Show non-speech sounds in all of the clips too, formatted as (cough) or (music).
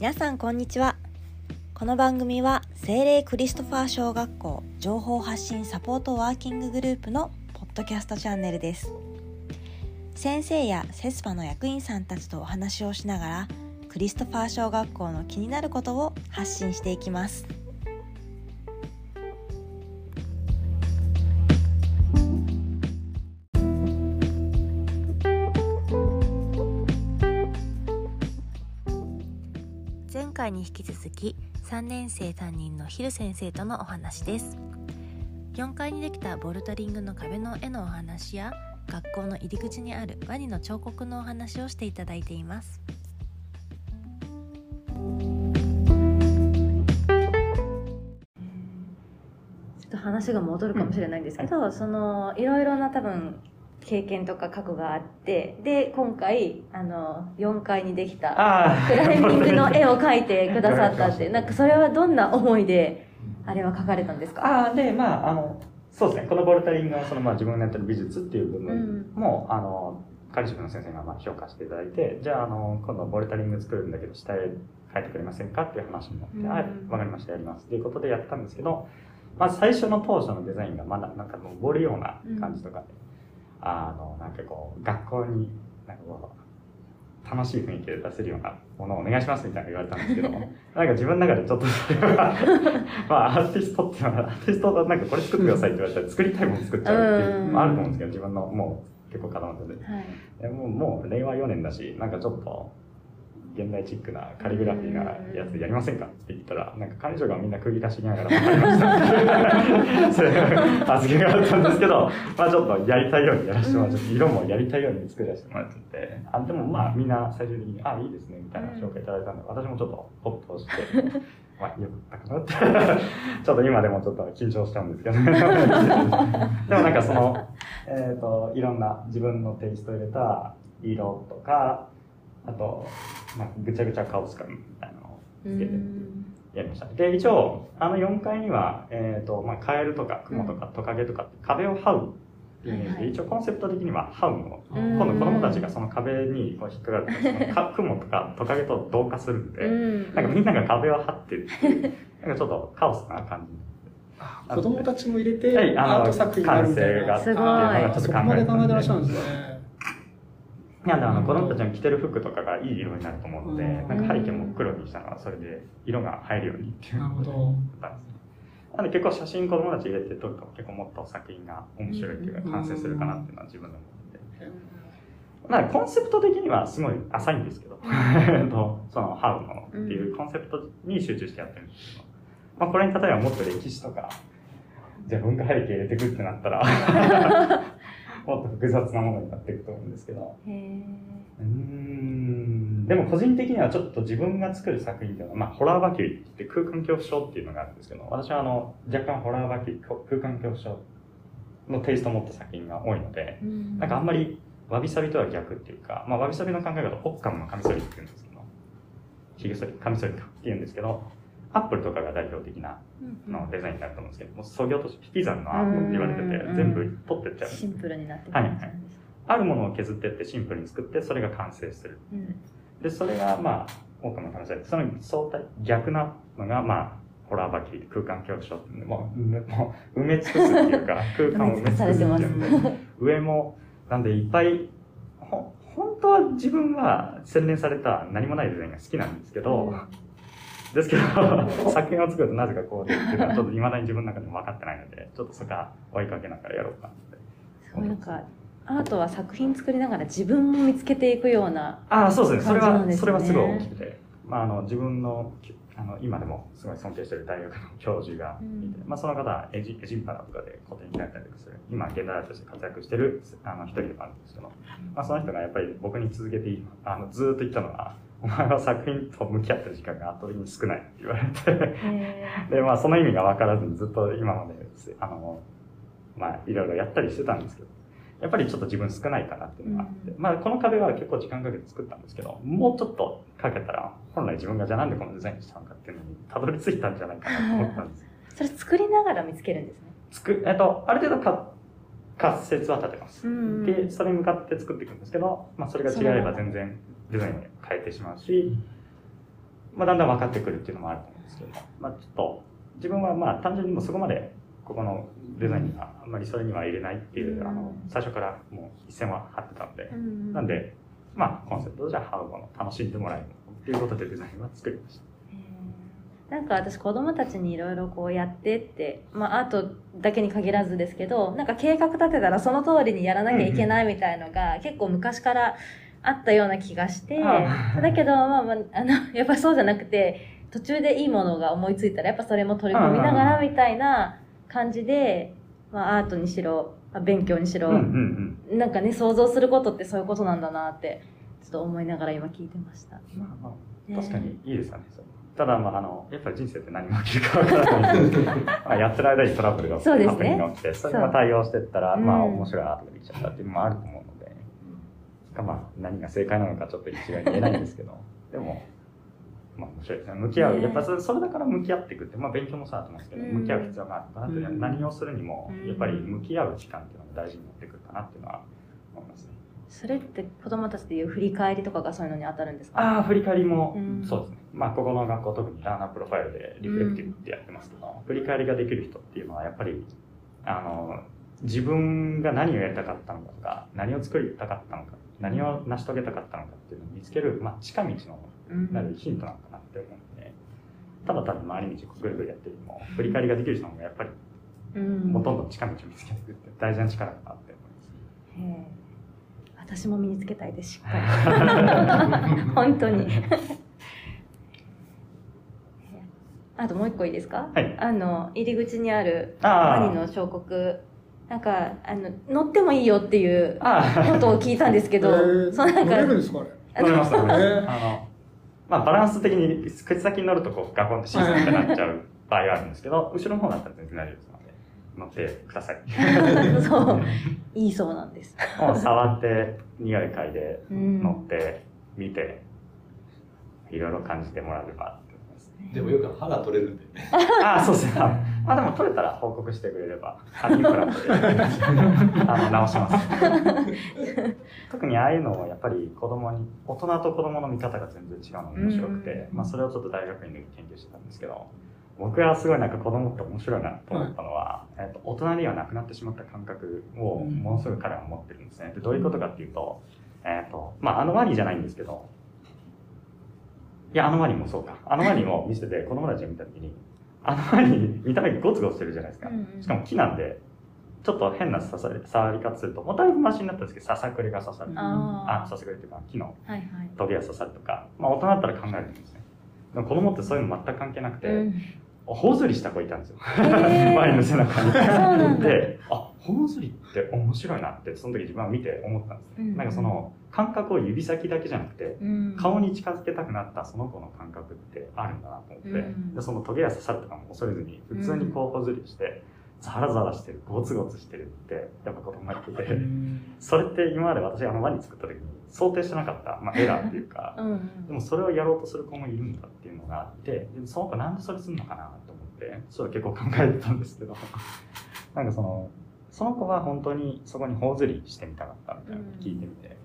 皆さんこんにちは。この番組は精霊クリストファー小学校情報発信サポートワーキンググループのポッドキャストチャンネルです。先生やセスパの役員さんたちとお話をしながらクリストファー小学校の気になることを発信していきます。回に引き続き3年生担任のヒル先生とのお話です。4階にできたボルダリングの壁の絵のお話や学校の入り口にあるワニの彫刻のお話をしていただいています。ちょっと話が戻るかもしれないんですけど、そのいろいろな多分経験とか過去があってで今回あの4階にできたあクライミングの絵を描いてくださったってなんかそれはどんな思いであれは描かれたんですか？ああでまああのそうですね。このボルタリングのその、まあ、自分がやってる美術っていう部分も、あのカリの先生がまあ評価していただいてじゃああの今度ボルタリング作るんだけど下へ描いてくれませんかっていう話になって、うん。はいわかりましたやります。っていうことでやったんですけどまず最初の当初のデザインがまだなんか登るような感じとかで、あのなんかこう学校になんかこう楽しい雰囲気で出せるようなものをお願いしますみたいな言われたんですけど (laughs) なんか自分の中でちょっとそれは (laughs) まあアーティストっていうのはアーティストはなんかこれ作ってくださいって言われたら作りたいもの作っちゃうっていうのもあると思うんですけど自分のもう結構固まって。てはい。でもうもう令和4年だしなんかちょっと現代チックなカリグラフィーなやつやりませんかって言ったらなんか管理職がみんな首かしげながら分かりました。そういう発言があったんですけどまあちょっとやりたいようにやらせてもらって色もやりたいように作らせてもらっちゃって。あでもまあみんな最終的に「あいいですね」みたいな紹介いただいたんで私もちょっとホッとして。(laughs) まあ、よかったかなって。(laughs) ちょっと今でもちょっと緊張しちゃうんですけど、ね、(laughs) でもなんかその、えっ、と、いろんな自分のテイスト入れた色とか、あと、まあ、ぐちゃぐちゃカオス感みたいなのをつけてやりました。で、一応、あの4階には、えっ、と、まあ、カエルとかクモとかトカゲとかって壁を這うっていうイメージで、はいはい一応コンセプト的には這うもの。うん今度子供たちがその壁にこう引っかかると、そのか (laughs) クモとかトカゲと同化するんで、うんなんかみんなが壁を張ってるっていう、(laughs) なんかちょっとカオスな感じ。あ子供たちも入れはていあのアート作品になるみたいな。完成があってすごいあーそこまで考えてらっしゃるんですね。いやであの子供たちの着てる服とかがいい色になると思うので、うんなんか背景も黒にしたのはそれで色が入るようにっていうなるほど。だったんですね。なので結構写真子供たち入れて撮ると結構もっと作品が面白いっていうか完成するかなっていうのは自分で思ってて。まあコンセプト的にはすごい浅いんですけど、えっとそのハウのっていうコンセプトに集中してやってるんですけど、まあこれに例えばもっと歴史とか、じゃあ文化背景入れてくってなったら、もっと複雑なものになっていくと思うんですけど、うーん。でも個人的にはちょっと自分が作る作品っていうのは、まあ、ホラーバキュリーって空間恐怖症っていうのがあるんですけど、私はあの若干ホラーバキュリー、空間恐怖症のテイストを持った作品が多いので、うん。なんかあんまりわびさびとは逆っていうか、まあ、わびさびの考え方オッカムのカミソリって言うんですけど、ヒゲソリ、カミソリかって言うんですけど、アップルとかが代表的なうんのデザインになると思うんですけど、もう創業として引き算のアートって言われててうん、全部取ってっちゃう。シンプルになってくるんですね。あるものを削ってってシンプルに作って、それが完成する。うん。で、それが、まあ、多くの話で、その相対、逆なのが、まあ、ホラーバキリ、空間恐怖症っていうのもう、もう埋め尽くすっていうか、(laughs) 空間を埋め尽くすっていう。ので、上も、なんでいっぱい、ほ、本当は自分は洗練された何もないデザインが好きなんですけど、ですけど、作品を作るとなぜかこうでっていうのは、ちょっと未だに自分の中でも分かってないので、ちょっとそこは追いかけながらやろうかなって。すごいなんかアートは作品作りながら自分も見つけていくようなああ、そうですね。それは、それはすごい大きくて。まあ、あの、自分の、きあの、今でもすごい尊敬してる大学の教授がいて、うんまあ、その方はエジエジンパラとかで古典になったりとかする、今、現代アートとして活躍してる、あの、一人でもあるんですけど、まあ、その人がやっぱり僕に続けてあの、ずーっと言ったのは、お前は作品と向き合ってる時間が圧倒的に少ないって言われて、で、まあ、その意味が分からずにずっと今まで、あの、まあ、いろいろやったりしてたんですけど、やっぱりちょっと自分少ないかなっていうのがあって、まあ、この壁は結構時間かけて作ったんですけど、もうちょっとかけたら、本来自分がじゃあなんでこのデザインにしたのかっていうのにたどり着いたんじゃないかなと思ったんです。(laughs) それ作りながら見つけるんですねつく、えっと、ある程度か仮説は立てます。うんで、それに向かって作っていくんですけど、まあ、それが違えば全然デザインを変えてしまうし、まあ、だんだん分かってくるっていうのもあると思うんですけども、まあ、ちょっと自分はまあ単純にもうそこまでここのデザインにはあんまりそれには入れないっていう、うん。あの最初からもう一線は張ってたので、うん。なんでまあコンセプトじゃあハードの楽しんでもらえるっていうことでデザインは作りました。なんか私子供たちにいろいろこうやってって、まあアートだけに限らずですけど、なんか計画立てたらその通りにやらなきゃいけないみたいのが結構昔からあったような気がして、あ。だけど、まあまあ、あの、(laughs) やっぱそうじゃなくて、途中でいいものが思いついたらやっぱそれも取り込みながらみたいな感じで、まあアートにしろ、まあ勉強にしろ、うんうんうん。なんかね、想像することってそういうことなんだなって、ちょっと思いながら今聞いてました。まあまあね。確かにいいですよね。ただ、まあ、あの、やっぱり人生って何が起きるかわからないんで (laughs) まあやってる間にトラブルが起きて、そうですね。ハプニングが起きて、それにまあ対応していったら、まあ、うん。面白いアートができちゃったっていうのもあると思うので、まあ、何が正解なのかちょっと一概に言えないんですけど、(laughs) でも、まあ、面白いですね。向き合う。ねやっぱそれだから向き合っていくって、まあ、勉強もそうだと思うんですけど、うん。向き合う必要があるかなって何をするにもう、んやっぱり向き合う時間っていうのが大事になってくるかなっていうのは思いますね。それって子供たちでいう振り返りとかがそういうのに当たるんですか？ああ、振り返りも、うん。そうですね。まあ、ここの学校特に learner profile で reflective ってやってますけど、振り返りができる人っていうのはやっぱり、あの、自分が何をやりたかったのかとか、何を作りたかったのか、何を成し遂げたかったのかっていうのを見つける、まあ、近道のうんなるヒントなのかなって思うので、ただ単に回り道ぐるぐるやってるよりも、振り返りができる人の方がやっぱり、うん。もうどんどん近道を見つけていくって大事な力かなって思います。私も身につけたいですしっかり。(laughs) 本当に。(laughs) あともう一個いいですか、はい。あの入り口にあるワニの彫刻なんかあの乗ってもいいよっていうことを聞いたんですけど、えー。そうなん乗れるんかですかあれ？乗れます乗れますえーあの、まあ、バランス的に口先に乗るとこうガコンってシーズンってなっちゃう場合があるんですけど、後ろの方だったら全然大丈夫ですので、乗ってください。(laughs) そう。(laughs) いいそうなんです、もう触って、匂い嗅いで、うん。乗って、見て、いろいろ感じてもらえれば。でもよく歯が取れるんで。ああ、そうですね。まあでも取れたら報告してくれれば、(laughs) あの直します。特にああいうのをやっぱり子供に、大人と子供の見方が全然違うのが面白くて、うんまあそれをちょっと大学院で研究してたんですけど、僕はすごいなんか子供って面白いなと思ったのは、えっと大人にはなくなってしまった感覚をものすごい彼は持ってるんですね。でどういうことかっていうと、えっと、まああのワニじゃないんですけど、いや、あのワニもそうか。あのワニも見せてて子供たちが見たときに、あのワニ見た目ゴツゴツしてるじゃないですか。うんうんしかも木なんで、ちょっと変な刺され触り方すると、もうだいぶマシになったんですけど、ささくれが刺さる。あ、あささくれっていうか、木のあはいはいトゲが刺さるとか、まあ大人だったら考えるんですね。でも子供ってそういうの全く関係なくて、うん頬ずりした子いたんですよ。へーワニの背中に。で、あ、頬ずりって面白いなって、その時自分は見て思ったんですね。うんなんかその、感覚を指先だけじゃなくて、うん。顔に近づけたくなったその子の感覚ってあるんだなと思って、うん。でそのトゲが刺さるとかも恐れずに普通にこうほずりして、ザラザラしてるゴツゴツしてるってやっぱ子供が言ってて、それって今まで私あのワニ作った時に想定してなかった、まあ、エラーっていうか。うん。うん。でもそれをやろうとする子もいるんだっていうのがあってでその子なんでそれするのかなと思ってそれ結構考えてたんですけど。(laughs) なんかそのその子は本当にそこに頬ずりしてみたかったみたいなのを聞いてみて、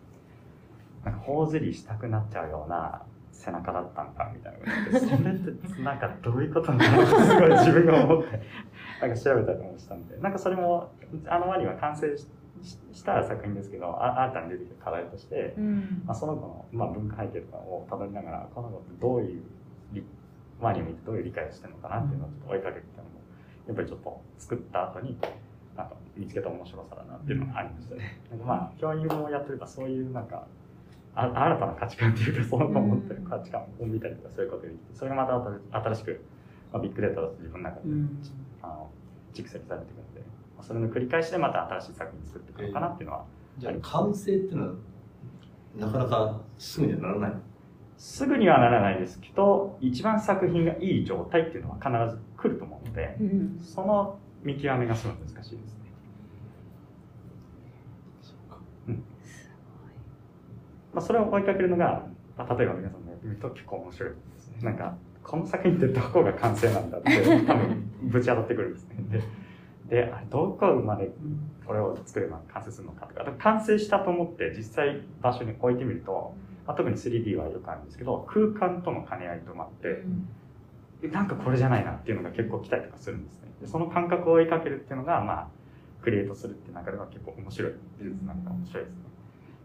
なんか頬ずりしたくなっちゃうような背中だったんだみたいな。それってなんかどういうことなのってすごい自分が思って。(laughs) なんか調べたりもしたんでなんかそれもあのワニは完成した作品ですけどあ新たに出てきた課題として、うん。まあ、その子の、まあ、文化背景とかをたどりながらこの子ってどういう理ワニを見てどういう理解をしてるのかなっていうのをちょっと追いかけてたのもやっぱりちょっと作った後になんか見つけた面白さだなっていうのがありましたね。なんかまあ教員もやってるからそういうなんかあ新たな価値観っていうかその子持ってる価値観を見たりとかそういうことができてそれがまた新しく、まあ、ビッグデータだと自分の中で、うんあの蓄積されていくので、まあ、それの繰り返しでまた新しい作品作っていくのかなっていうのはじゃあ完成っていうのはなかなかすぐにはならない？すぐにはならないですけど一番作品がいい状態っていうのは必ず来ると思うのでうんその見極めがすごい難しいですね。まあ、それを追いかけるのが、まあ、例えば皆さんがやってみると結構面白いですね。なんか、この作品ってどこが完成なんだって (laughs) 多分ぶち当たってくるんですね。で、であれどこまでこれを作れば完成するのかとか、完成したと思って実際場所に置いてみると、まあ、特に 3D はよくあるんですけど空間との兼ね合いともあって、でなんかこれじゃないなっていうのが結構来たりとかするんですね。でその感覚を追いかけるっていうのがまあクリエイトするっていう中では結構面白い美術なんか面白いですね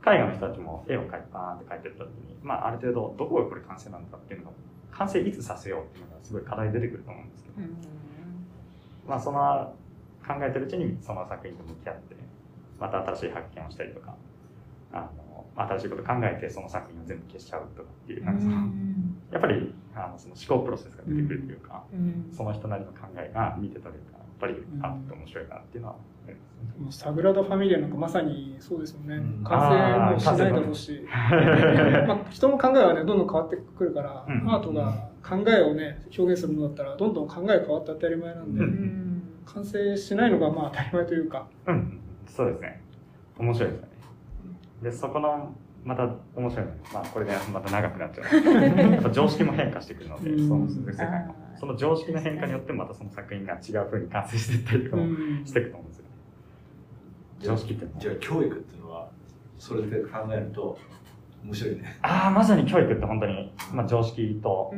海外の人たちも絵を描いてバーンって描いてった時に、まあ、ある程度どこがこれ完成なんだっていうのが完成いつさせようっていうのがすごい課題出てくると思うんですけど、まあ、その考えてるうちにその作品と向き合ってまた新しい発見をしたりとかあの新しいこと考えてその作品を全部消しちゃうとかっていうなんかそのやっぱりあのその思考プロセスが出てくるというか、その人なりの考えが見て取れるかぱりあって面白いなっていうのはありますね。サグラダ・ファミリアなんかまさにそうですよねうん。完成もしないだろうし。まあ、人の考えはね、どんどん変わってくるから、うんアートが考えをね、表現するものだったら、どんどん考えが変わって当たり前なんで、うん完成しないのがまあ当たり前というか、うん、そうですね。面白いですよね。で、そこの、また面白いの。がまあこれでまた長くなっちゃう。(laughs) やっぱ常識も変化してくるので、うん。その世界その常識の変化によってまたその作品が違う風に完成していったりとかもうん。していくと思うんですよね。常識ってじゃあ教育っていうのはそれで考えると面白いね。ああ、まさに教育って本当に、まあ、常識と、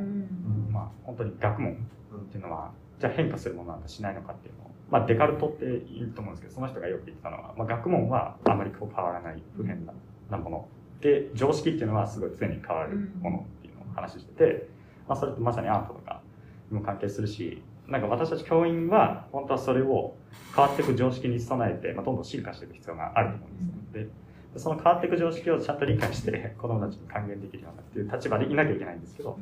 まあ、本当に学問っていうのは、じゃあ変化するものなんかしないのかっていうのを、まあ、デカルトって言うと思うんですけど、その人がよく言ってたのは、まあ、学問はあまりこう変わらない不変ななもの。で、常識っていうのはすごい常に変わるものっていうのを話してて、まあ、それってまさにアートとかにも関係するし、なんか私たち教員は、本当はそれを変わっていく常識に備えて、まあ、どんどん進化していく必要があると思うんですよ。ででその変わっていく常識をちゃんと理解して、(laughs) 子供たちに還元できるようなっていう立場でいなきゃいけないんですけど、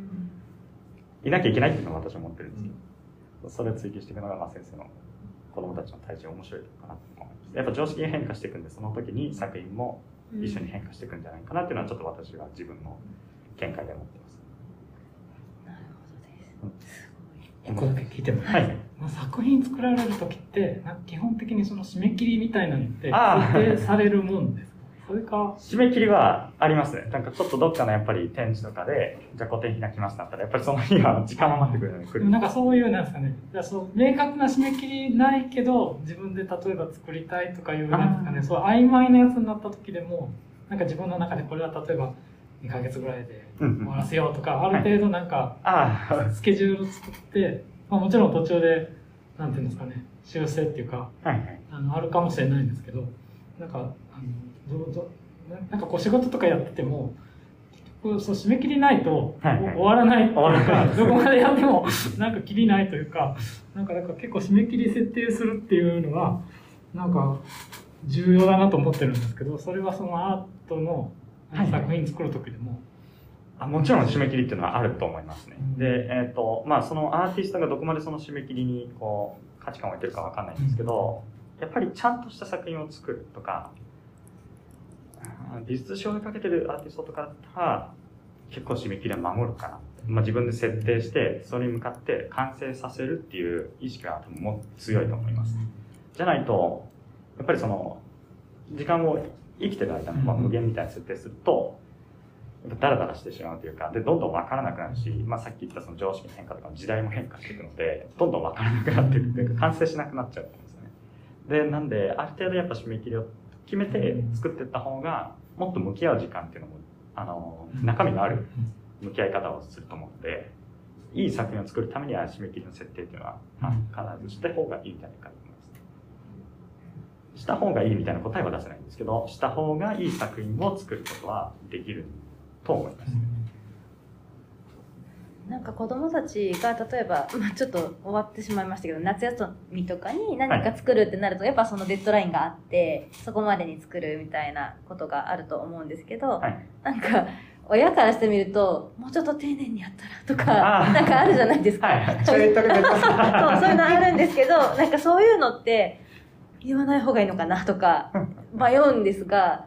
いなきゃいけないっていうのは私は思ってるんですけど、それを追求していくのが、まあ、先生の子供たちの対峙面白いかなと思います。やっぱ常識が変化していくんで、その時に作品も一緒に変化していくんじゃないかなっていうのは、ちょっと私は自分の見解で思ってます。なるほどです。す一個だけ聞いても、はい。まあ、作品作られる時って基本的にその締め切りみたいなのって設定されるもんですか？それか。締め切りはありますね。なんかちょっとどっかのやっぱり展示とかで、じゃあ個展開きますってなったら、やっぱりその日は時間を待ってくるのに来る。なんかそういうなんですかね。じゃあそう明確な締め切りないけど自分で例えば作りたいとかいうなんですかね。そう曖昧なやつになった時でもなんか自分の中でこれは例えば2ヶ月ぐらいでうんうん。終わらせようとかある程度なんかスケジュール作って、まあ、もちろん途中でなんていうんですかね修正っていうかはいはい。あのあるかもしれないんですけどなんかあのななんかこう仕事とかやってても結局そう締め切りないと、はいはい。終わらない。っていかない。どこまでやってもなんか切りないというかなんかなんか結構締め切り設定するっていうのはなんか重要だなと思ってるんですけどそれはそのアートのはいはい。作品作る時でも、あもちろん締め切りっていうのはあると思いますね。うん。で、えっ、と、まあそのアーティストがどこまでその締め切りにこう価値観を置いてるかわかんないんですけど、やっぱりちゃんとした作品を作るとか、美術賞にかけてるアーティストとかだったら、結構締め切りは守るかな。まあ自分で設定して、それに向かって完成させるっていう意識が多分も強いと思います。じゃないと、やっぱりその、時間を生きてる間のまあ無限みたいに設定すると、やっぱダラダラしてしまうというか、で、どんどん分からなくなるし、まあさっき言ったその常識の変化とか時代も変化していくので、どんどん分からなくなっていくというか、完成しなくなっちゃうんですよね。で、なんで、ある程度やっぱ締め切りを決めて作っていった方が、もっと向き合う時間っていうのも、あの、中身のある向き合い方をすると思うので、いい作品を作るためには締め切りの設定っていうのは、あ必ずした方がいいんじゃないかと思います。した方がいいみたいな答えは出せないんですけど、した方がいい作品を作ることはできると思います。なんか子供たちが例えば、まあ、ちょっと終わってしまいましたけど夏休みとかに何か作るってなると、やっぱそのデッドラインがあってそこまでに作るみたいなことがあると思うんですけど、はい。なんか親からしてみるともうちょっと丁寧にやったらとかなんかあるじゃないですか。はいそうそういうのあるんですけどなんかそういうのって言わない方がいいのかなとか迷うんですが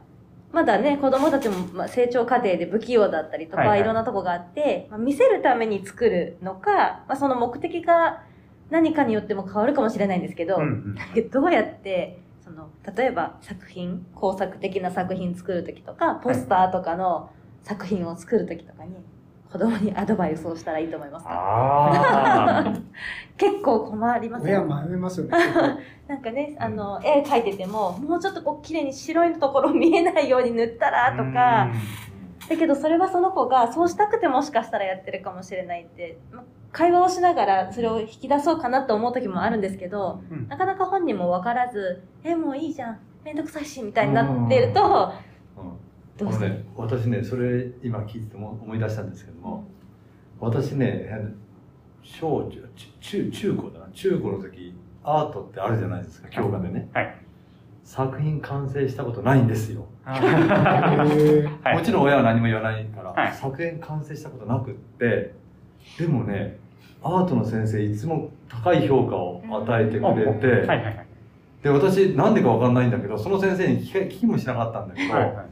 まだね子供たちもまあ成長過程で不器用だったりとか、はいはい。いろんなとこがあって、まあ、見せるために作るのか、まあ、その目的が何かによっても変わるかもしれないんですけど、うんうん。どうやってその例えば作品工作的な作品作る時とかポスターとかの作品を作る時とかに子供にアドバイスをしたらいいと思いますか？(laughs) 結構困ります親よ迷いますよね。(laughs) なんかね、あの、絵描いてても、もうちょっとこう、綺麗に白いところ見えないように塗ったらとか、だけどそれはその子がそうしたくてもしかしたらやってるかもしれないって、ま会話をしながらそれを引き出そうかなと思う時もあるんですけど、うん。なかなか本人も分からず、え、もういいじゃん、めんどくさいし、みたいになってると、うんどうするあのね、私ね、それ今聞いても思い出したんですけども、私ね、小中、中、中高だな、中高の時、アートってあるじゃないですか、教科でね。はい。作品完成したことないんですよ。はいもちろん親は何も言わないから、はい作品完成したことなくって、でもね、アートの先生いつも高い評価を与えてくれて、はいはいはい。で、私なんでかわかんないんだけど、その先生に聞き聞きもしなかったんだけど、はいはいはい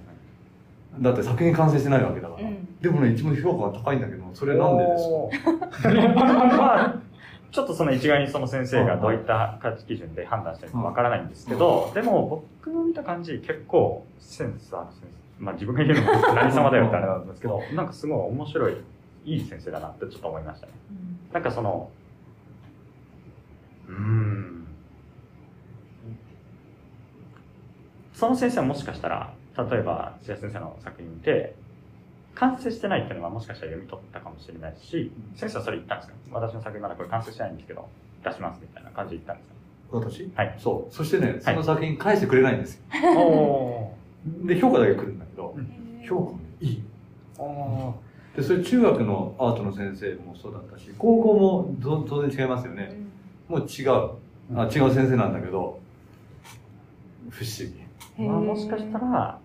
だって作品完成してないわけだから。うんでもね、一番評価が高いんだけど、それなんでですかまあ、(laughs) ちょっとその一概にその先生がどういった価値基準で判断してるかわからないんですけど、でも僕の見た感じ結構センスある先生。まあ自分が言うのも何様だよってあれなんですけど、なんかすごい面白い、いい先生だなってちょっと思いましたね。なんかその、うーん。その先生はもしかしたら、例えば、土屋先生の作品見て、完成してないっていうのはもしかしたら読み取ったかもしれないし、先生はそれ言ったんですか？私の作品まだこれ完成してないんですけど、出しますみたいな感じで言ったんです私？はいそう。そしてね、その作品返してくれないんですよ。かおで、評価だけ来るんだけど、うん評価もねいい。ーおで、それ中学のアートの先生もそうだったし、高校もど当然違いますよね。もう違う。あ違う先生なんだけど、不思議。ー。まあ、もしかしたら、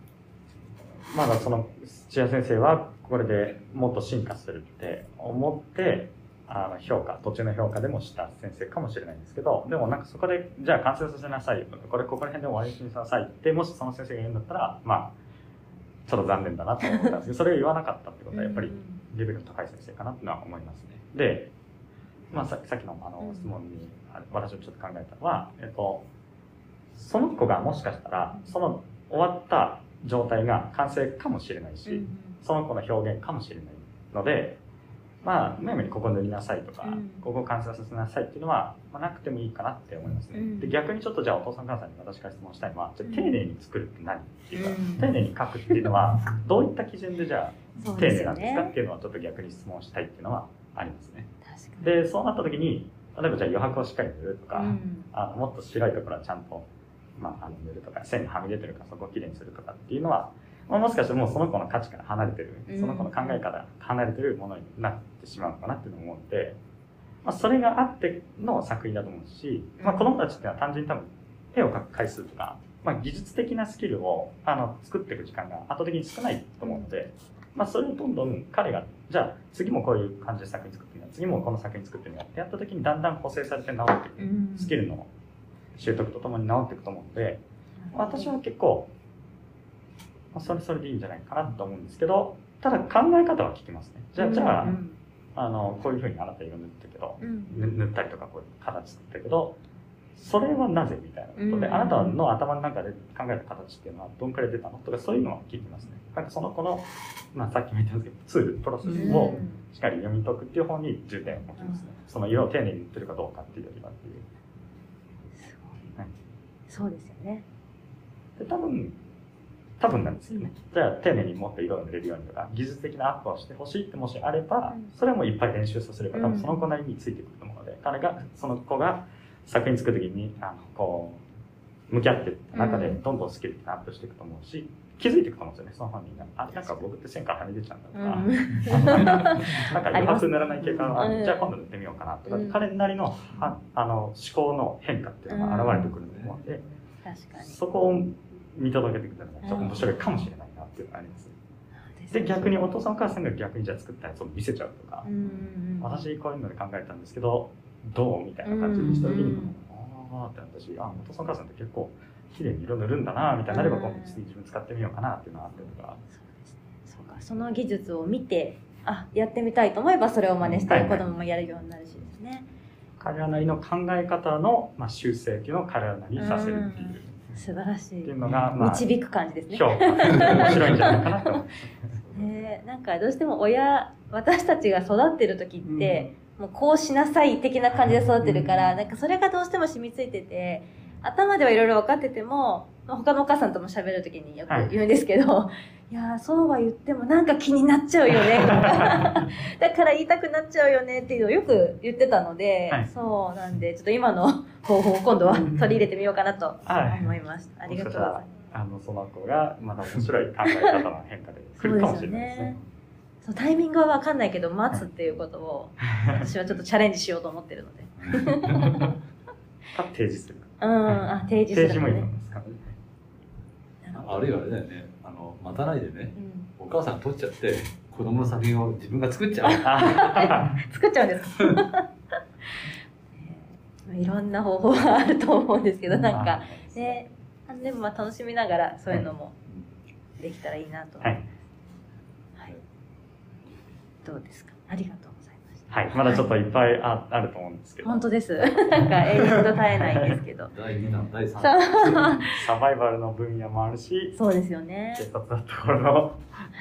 まだその土屋先生はこれでもっと進化するって思って、あの評価、途中の評価でもした先生かもしれないんですけど、でもなんかそこで、じゃあ完成させなさい、これここら辺で終わりにしなさいって、もしその先生が言うんだったら、まあ、ちょっと残念だなと思ったんですけど、それを言わなかったってことはやっぱりレベルの高い先生かなってのは思いますね。で、まあささっきのあの質問に、私もちょっと考えたのは、えっと、その子がもしかしたら、その終わった状態が完成かもしれないし、その子の表現かもしれないので、まあ、むやみにここ塗りなさいとか、うん。ここ完成させなさいっていうのは、まあ、なくてもいいかなって思いますね。うん。で逆にちょっとじゃあお父さんお母さんに私から質問したいのは、じゃあ丁寧に作るって何っていうか、うん。丁寧に書くっていうのは、(laughs) どういった基準でじゃあ丁寧なんですかっていうのはちょっと逆に質問したいっていうのはありますね。で、そうなった時に、例えばじゃあ余白をしっかり塗るとか、うん。あのもっと白いところはちゃんと、まあ、あの塗るとか線がはみ出てるからそこをきれいにするとかっていうのは、まあ、もしかしてもうその子の価値から離れてる、うんその子の考えから離れてるものになってしまうのかなっていうのを思うので、まあ、それがあっての作品だと思うし、まあ、子供たちっていうのは単純に多分絵を描く回数とか、まあ、技術的なスキルをあの作っていく時間が圧倒的に少ないと思うので、まあ、それをどんどん彼がじゃあ次もこういう感じで作品作ってみよう次もこの作品作ってみようってやった時にだんだん補正されて治ってくる。うんスキルの習得とともに治っていくと思うので、私は結構、まあ、それそれでいいんじゃないかなと思うんですけど、ただ考え方は聞きますね。じゃあ、じゃあ、うんあの、こういうふうにあなた色塗ったけど、うんぬ塗ったりとかこういう形作ったけど、それはなぜみたいなことで、うんあなたの頭の中で考えた形っていうのはどんくらい出たのとかそういうのは聞きますね。なんかその子の、まあさっきも言ったんですけど、ツール、プロセスをしっかり読み解くっていう方に重点を置きますね。その色を丁寧に塗ってるかどうかっていうよりはっていう。そうですよね。で多分多分なんですよね、じゃあ丁寧にもっと色が塗れるようにとか技術的なアップをしてほしいってもしあれば、うん。それはもういっぱい練習させれば多分その子なりについてくると思うので、彼がその子が作品作る時にあのこう向き合っていった中でうんどんどんスキルってアップしていくと思うし気づいていくと思うんですよねその本人が。あなんか僕って線からはみ出ちゃうんだ。とか、なんか余白塗らない系から、うん。じゃあ今度塗ってみようかなとか、うん。彼なりのああの思考の変化っていうのが現れてくると思うので、確かに。そこを見届けてくれるのがちょっと面白いかもしれないなっていうのがあります。で、逆にお父さんお母さんが逆にじゃあ作ったやつを見せちゃうとか。う、ん私こういうので考えたんですけど、どうみたいな感じにした時にうん、ああって私、あお父さんお母さんって結構綺麗に色塗るんだなみたいになれば、うん。今度次自分使ってみようかなっていうのがあったりとか、そうか、その技術を見て、あ、やってみたいと思えばそれを真似して子供もやるようになるしですね。彼らなりの考え方の、まあ、修正っていうのを彼らなりにさせるっていう,、素晴らしい。っていう。のが、まあ、導く感じですね。面白いんじゃないかなと思 (laughs) えなんかどうしても親私たちが育ってる時って、もうこうしなさい的な感じで育ってるから、なんかそれがどうしても染みついてて頭ではいろいろ分かってても他のお母さんとも喋る時によく言うんですけど、い、やそうは言ってもなんか気になっちゃうよね。(laughs) だから言いたくなっちゃうよねっていうのをよく言ってたので、はい。そうなんでちょっと今の方法を今度は取り入れてみようかなとはい。思いました、ありがとう。ございますあのその子がまた面白い考え方の変化で来るかもしれないですね。そうタイミングは分かんないけど待つっていうことを私はちょっとチャレンジしようと思ってるので。(laughs) か提示する。か。うんあ提示するもいいとね思いますか？らね。あるいはあれだよね。あの待たないでね。うん。お母さんが取っちゃって子供の作品を自分が作っちゃう。あ (laughs) 作っちゃうんですか？(laughs) ねいろんな方法があると思うんですけどなんか。ね。あでもまあ楽しみながらそういうのもできたらいいなと、はい。はい。どうですか？ありがとうはい、まだちょっといっぱいああると思うんですけど。本当です。(laughs) なんか永遠と絶えないんですけど。(laughs) 第2弾第3そう弾サバイバルの分野もあるし、そうですよね。警察のところの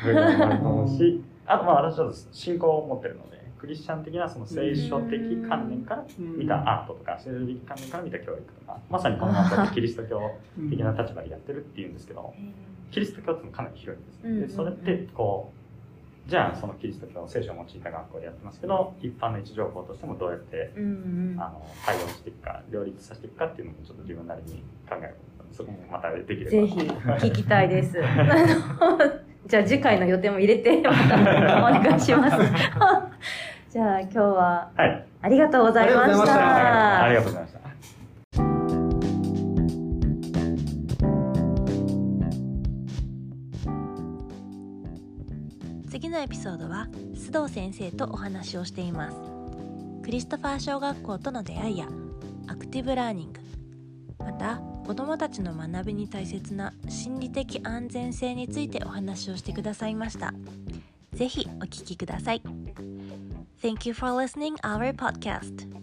分野もあると思うし、あとまあ私は信仰を持ってるので、クリスチャン的なその聖書的観念から見たアートとか、聖書的観念から見た教育とか、まさにこの後キリスト教的な立場でやってるっていうんですけど、キリスト教っていうのはかなり広いんですね。でそれってこうじゃあそのキリスト教の聖書を用いた学校でやってますけど一般の位置情報としてもどうやってうんうんあの対応していくか両立させていくかっていうのもちょっと自分なりに考えるそこもまたできればぜひ聞きたいです。(laughs) じゃあ次回の予定も入れてまたお願いします。(laughs) じゃあ今日ははいありがとうございましたありた。がとうございましたのエピソードは須藤先生とお話をしています。クリストファー小学校との出会いやアクティブラーニング。また子どもたちの学びに大切な心理的安全性についてお話をしてくださいました。是非お聴きください。Thank you for listening our podcast.